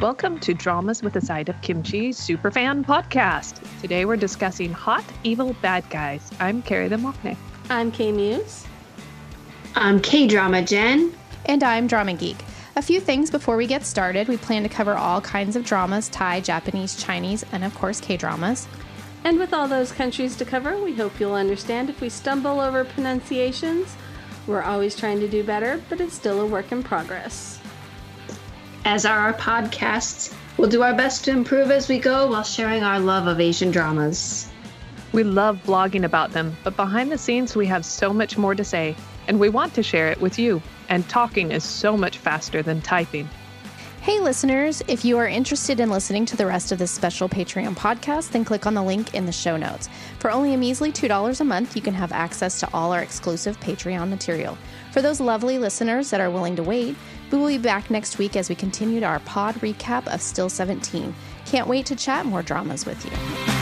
Welcome to Dramas with a Side of Kimchi Superfan Podcast. Today we're discussing hot, evil bad guys. I'm Carrie the Mockney. I'm K Muse. I'm K Drama Jen. And I'm Drama Geek. A few things before we get started. We plan to cover all kinds of dramas Thai, Japanese, Chinese, and of course K dramas. And with all those countries to cover, we hope you'll understand if we stumble over pronunciations. We're always trying to do better, but it's still a work in progress. As are our podcasts, we'll do our best to improve as we go while sharing our love of Asian dramas. We love blogging about them, but behind the scenes, we have so much more to say, and we want to share it with you. And talking is so much faster than typing. Hey, listeners, if you are interested in listening to the rest of this special Patreon podcast, then click on the link in the show notes. For only a measly $2 a month, you can have access to all our exclusive Patreon material. For those lovely listeners that are willing to wait, we will be back next week as we continue our pod recap of Still 17. Can't wait to chat more dramas with you.